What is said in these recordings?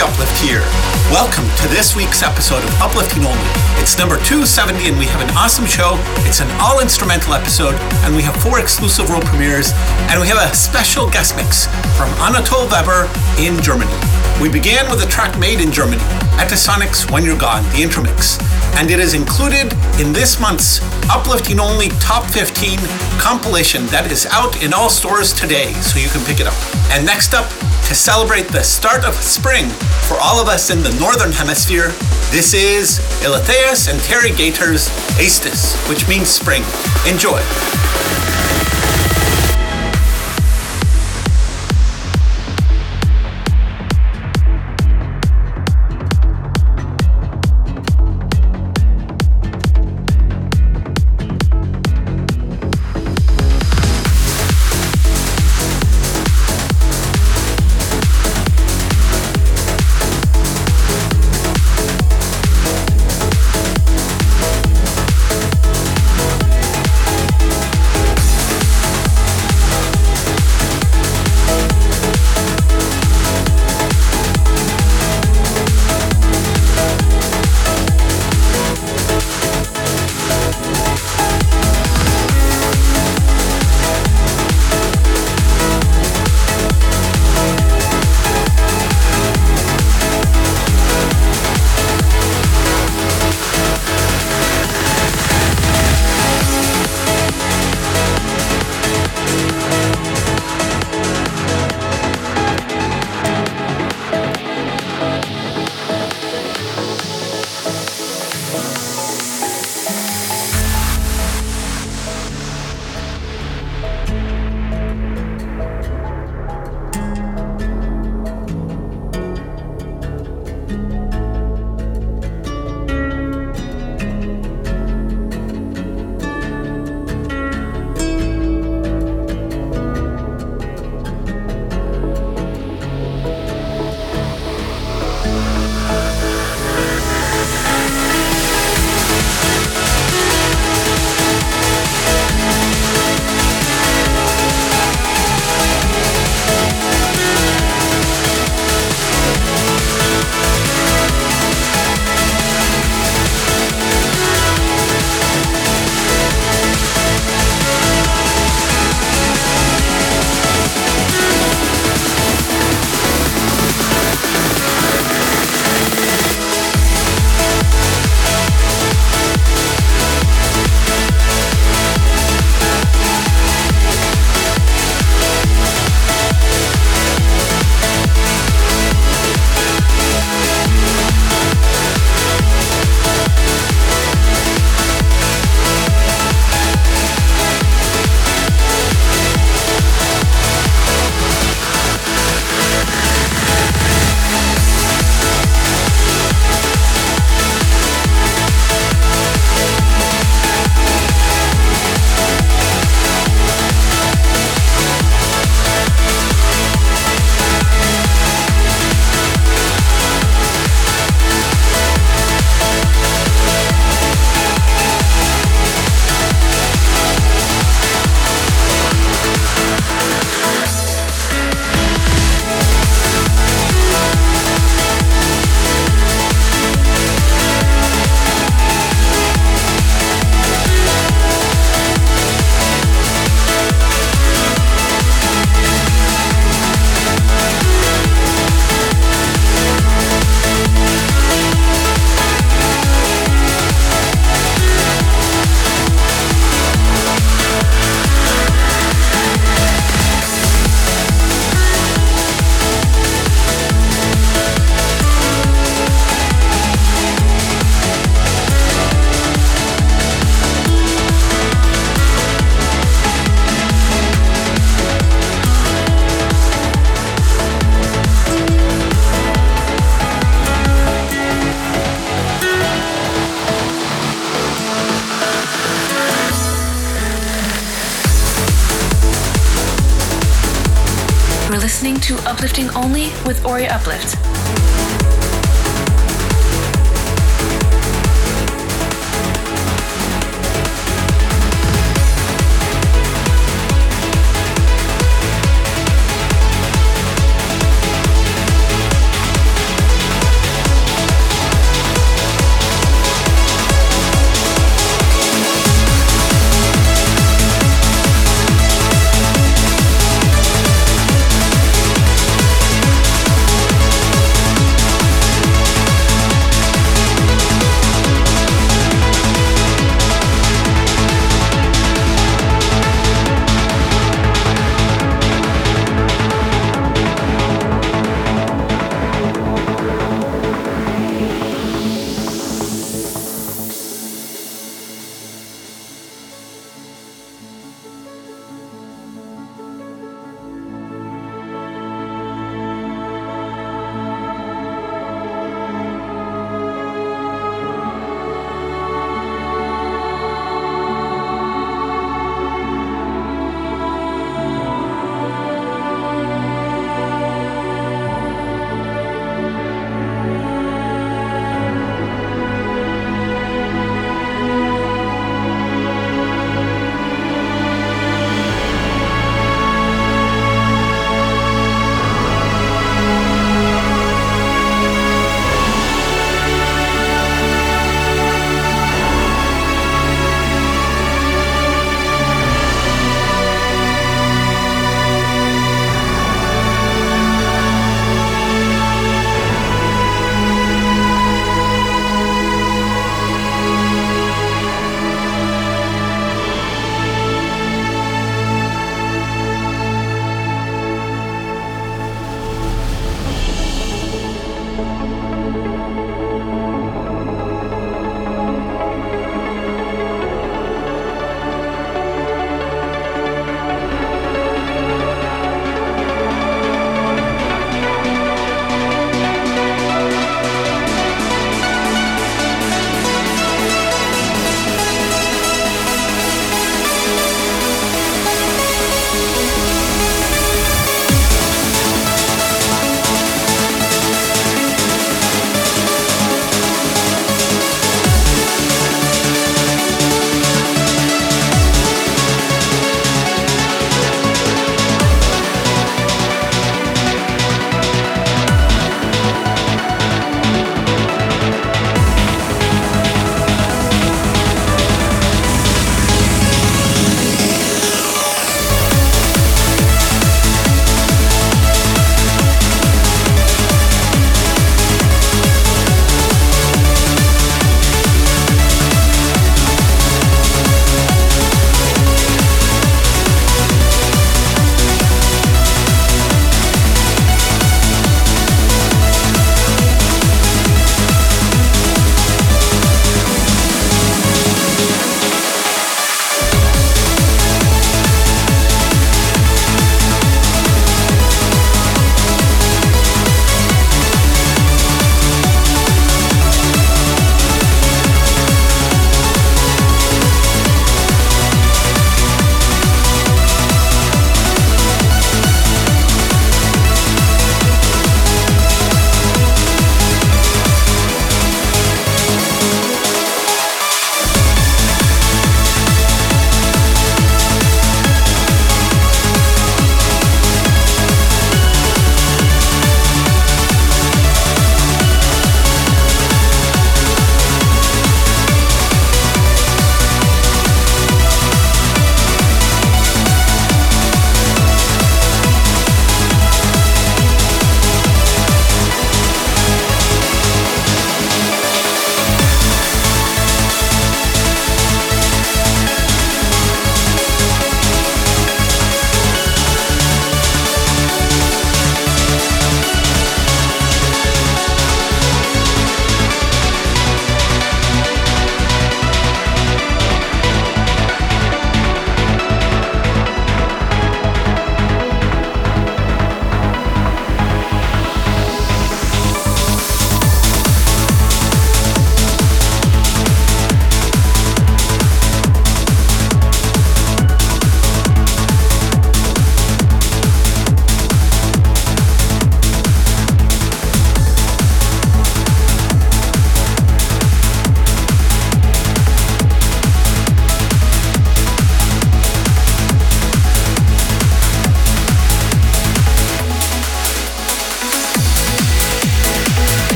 Uplift here. Welcome to this week's episode of Uplifting Only. It's number 270 and we have an awesome show. It's an all instrumental episode and we have four exclusive world premieres and we have a special guest mix from Anatol Weber in Germany. We began with a track made in Germany, Etasonics When You're Gone, the intro mix, and it is included in this month's Uplifting Only Top 15 compilation that is out in all stores today, so you can pick it up. And next up, to celebrate the start of spring for all of us in the Northern Hemisphere, this is Eletheus and Terry Gator's Aestus, which means spring. Enjoy.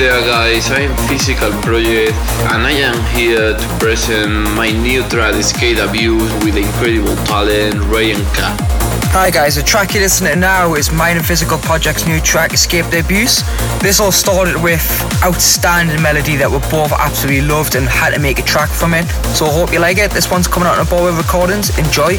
There guys, I am Physical Project and I am here to present my new track Escape Abuse with the incredible talent Ryan K. Hi guys, the track you're listening to now is mine and Physical Project's new track Escape the Abuse. This all started with outstanding melody that we both absolutely loved and had to make a track from it. So I hope you like it. This one's coming out on Borrow Recordings. Enjoy.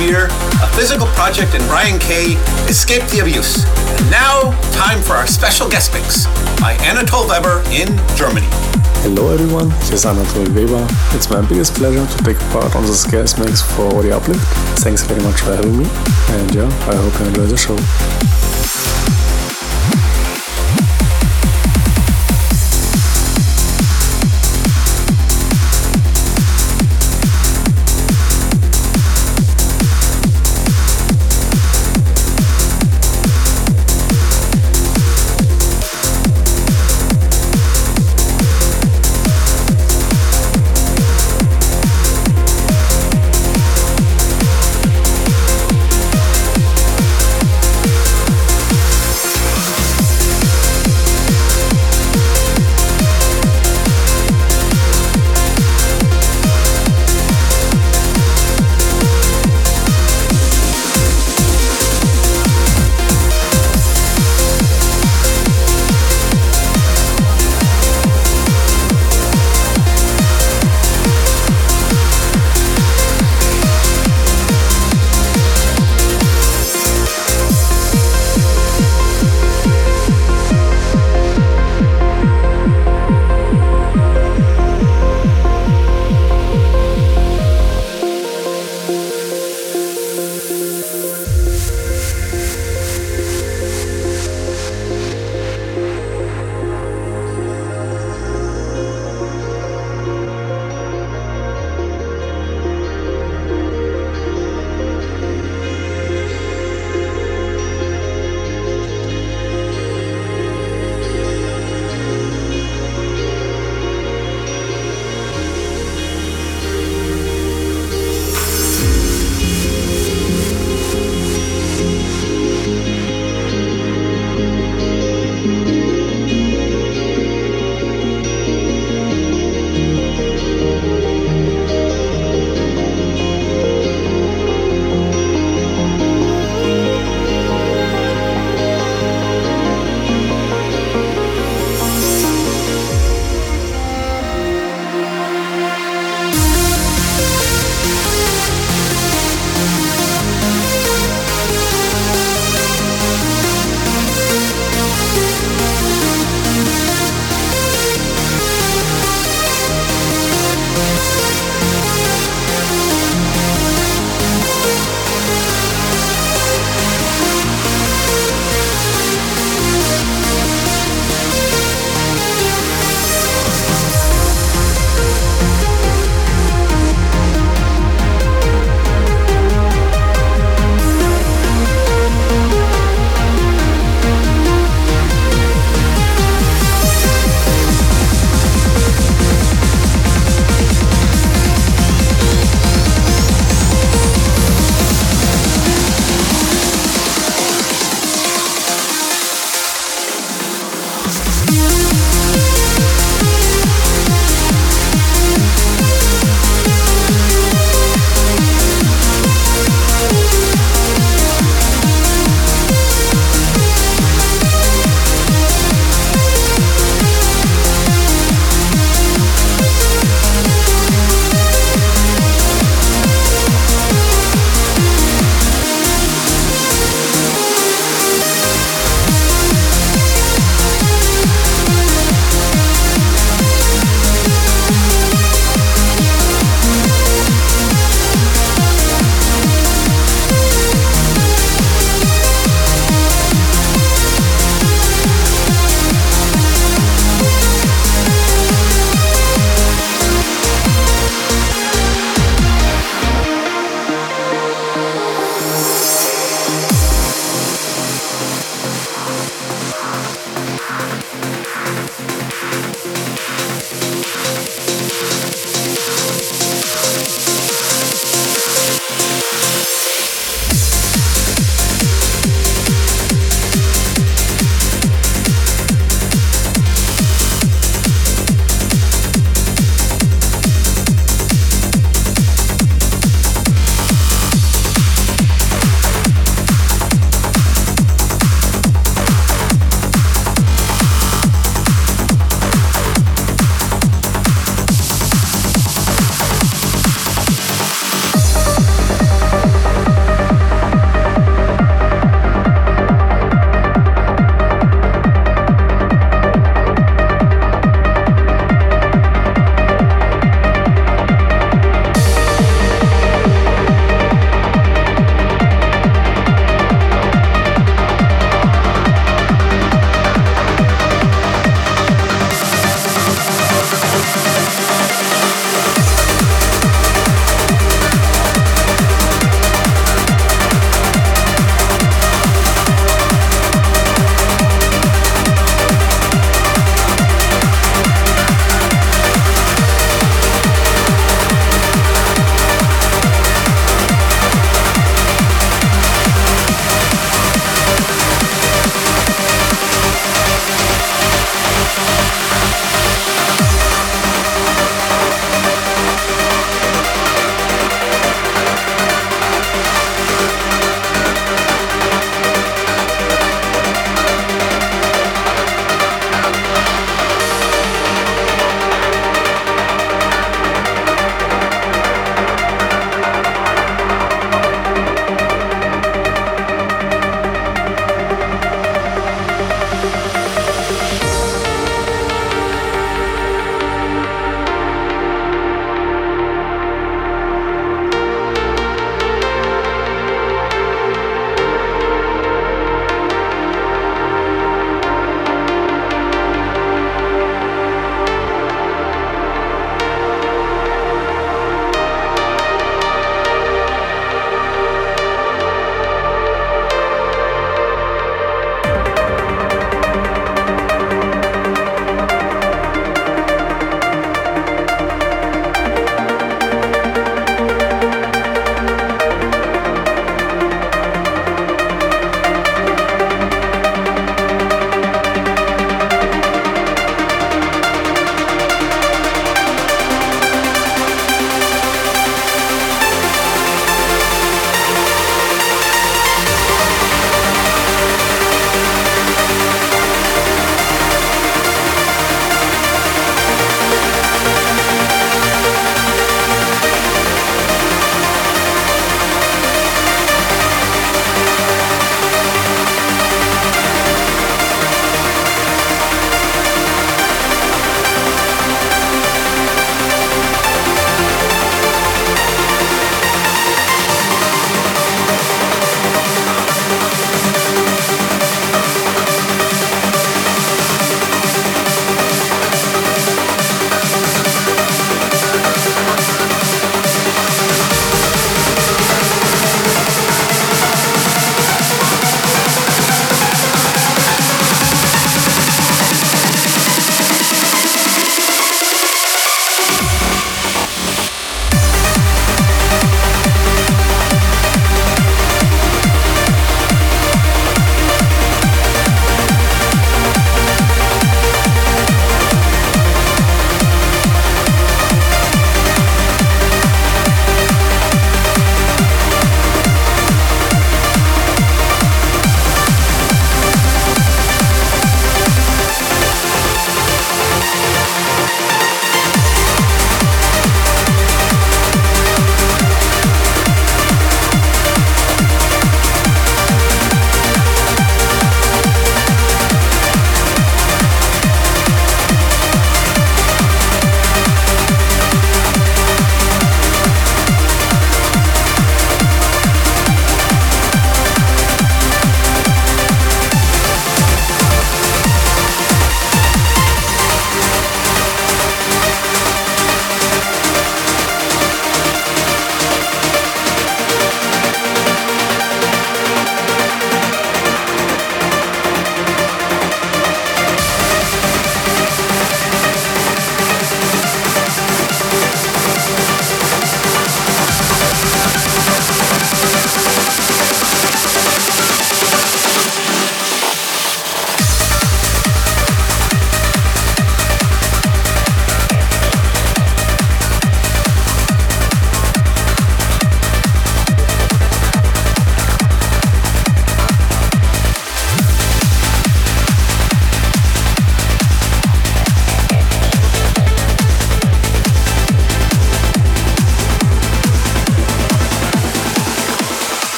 Of Physical Project and Brian Kay, Escape the Abuse. And now, time for our special guest mix by Anatol Weber in Germany. Hello everyone, this is Anatol Weber. It's my biggest pleasure to take part on this guest mix for Audio Uplift. Thanks very much for having me, and yeah, I hope you enjoy the show.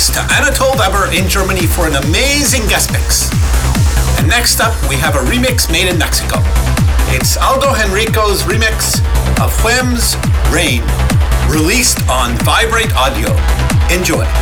Thanks to Anatole Weber in Germany for an amazing guest mix. And next up, we have a remix made in Mexico. It's Aldo Henrico's remix of Whem's Rain, released on Vibrate Audio. Enjoy.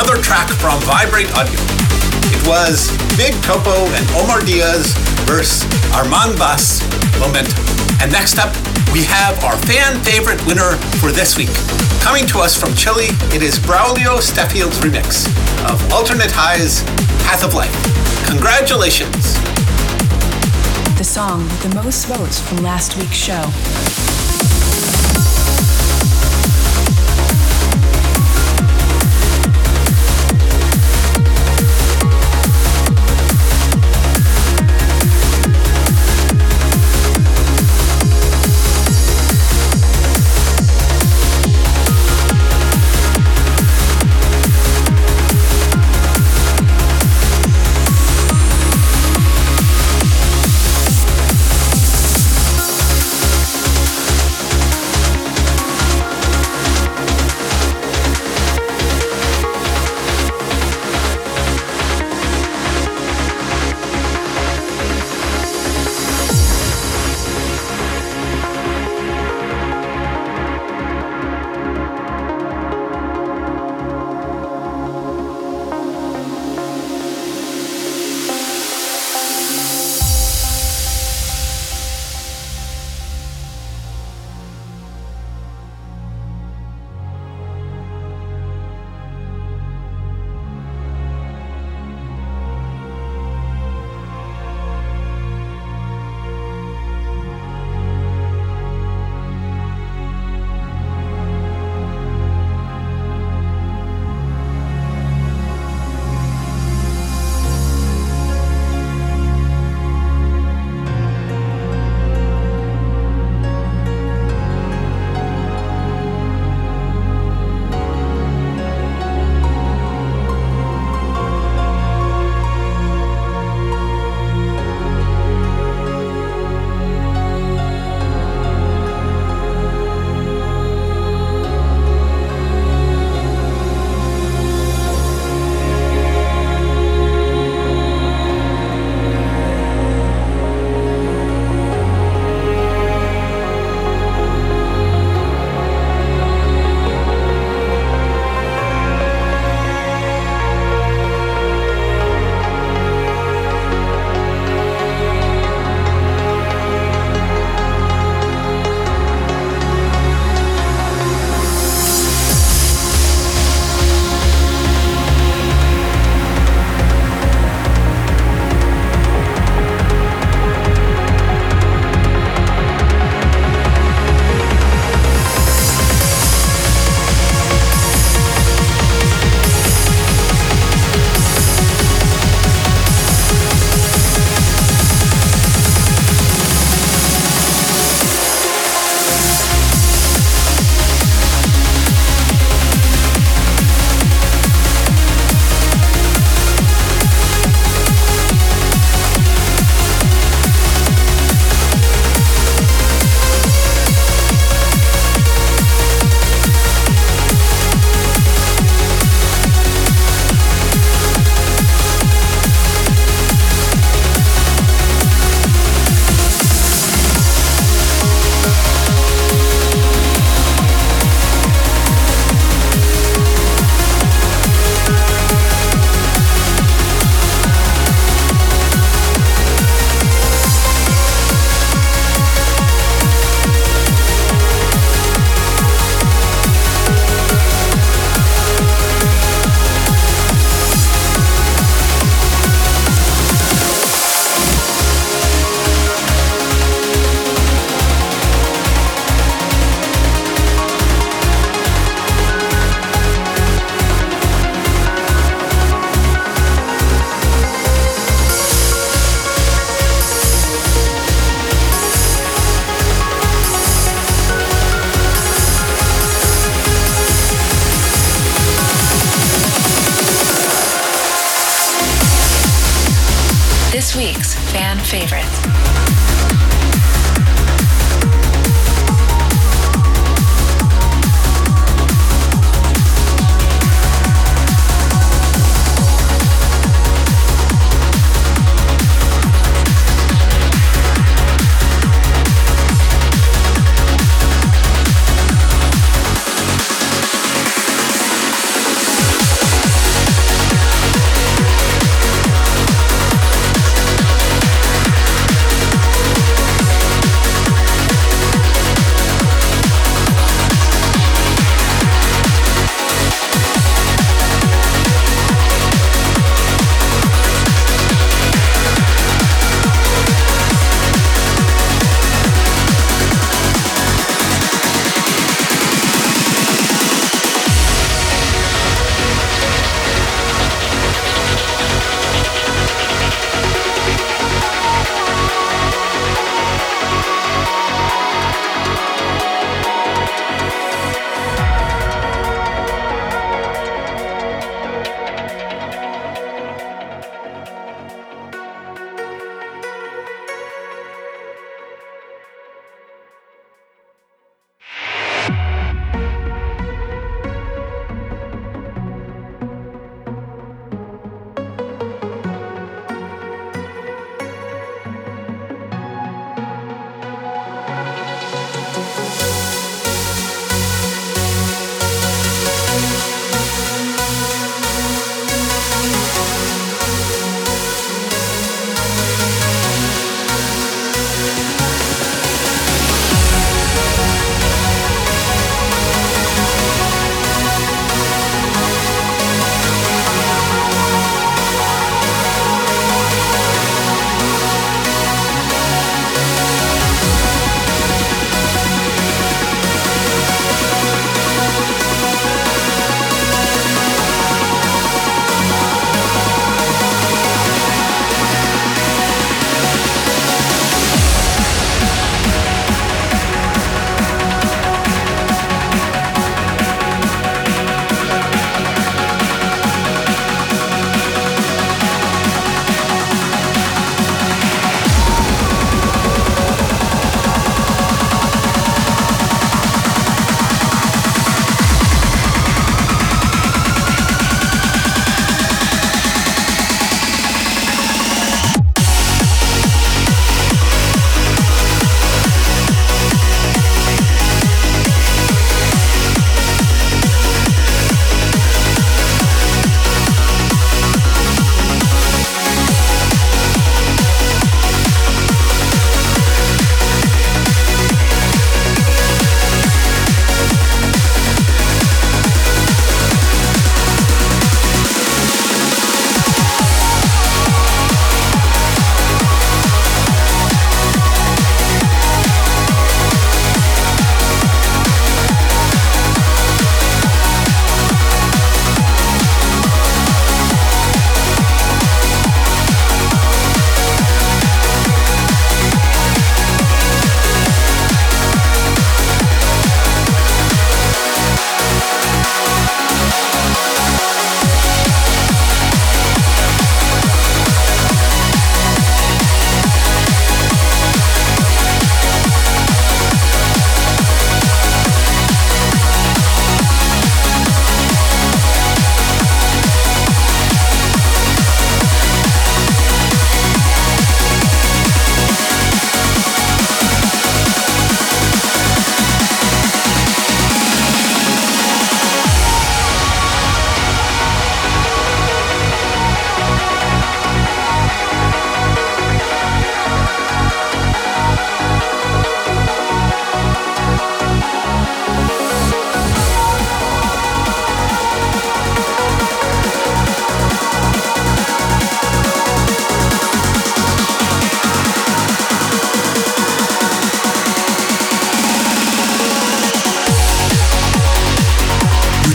Another track from Vibrate Audio. It was Big Topo and Omar Diaz versus Armand Bass Momentum. And next up, we have our fan favorite winner for this week. Coming to us from Chile, it is Braulio Steffield's remix of Alternate High's Path of Life. Congratulations! The song with the most votes from last week's show.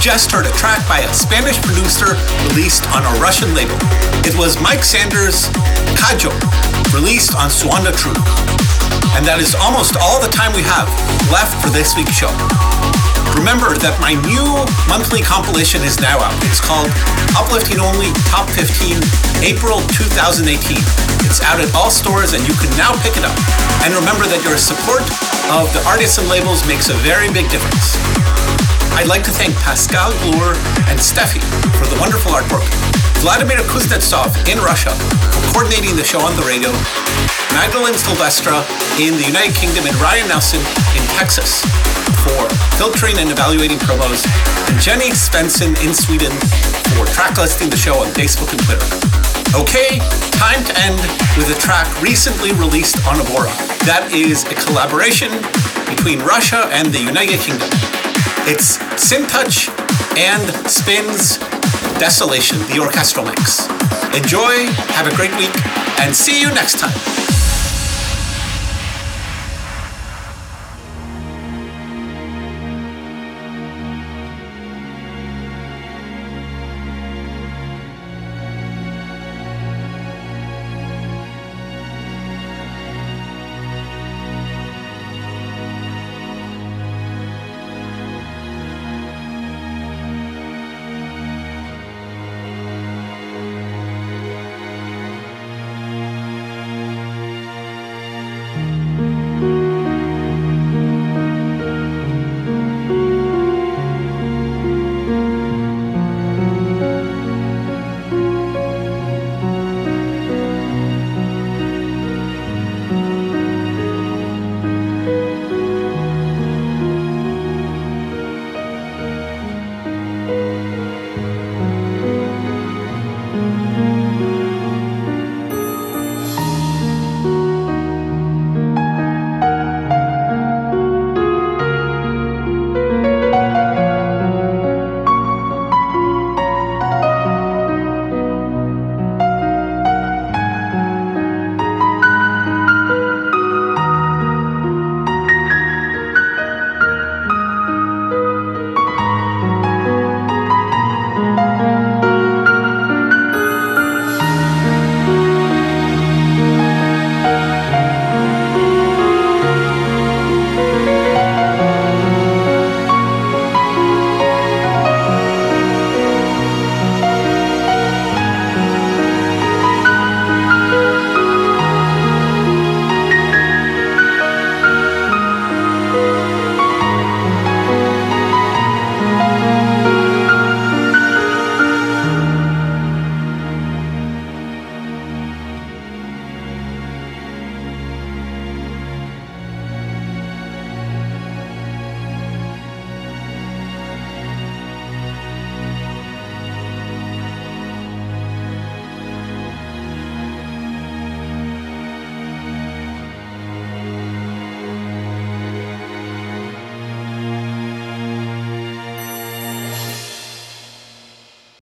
Just heard a track by a Spanish producer released on a Russian label. It was Mike Sanders' Kajo, released on Suanda True. And that is almost all the time we have left for this week's show. Remember that my new monthly compilation is now out. It's called Uplifting Only Top 15 April 2018. It's out at all stores and you can now pick it up. And remember that your support of the artists and labels makes a very big difference. I'd like to thank Pascal Glure and Steffi for the wonderful artwork, Vladimir Kuznetsov in Russia for coordinating the show on the radio, Magdalene Silvestra in the United Kingdom, and Ryan Nelson in Texas for filtering and evaluating promos, and Jenny Svensson in Sweden for track listing the show on Facebook and Twitter. Okay, time to end with a track recently released on Abora. That is a collaboration between Russia and the United Kingdom. It's Syntouch and Spins Desolation, the orchestral mix. Enjoy, have a great week, and see you next time.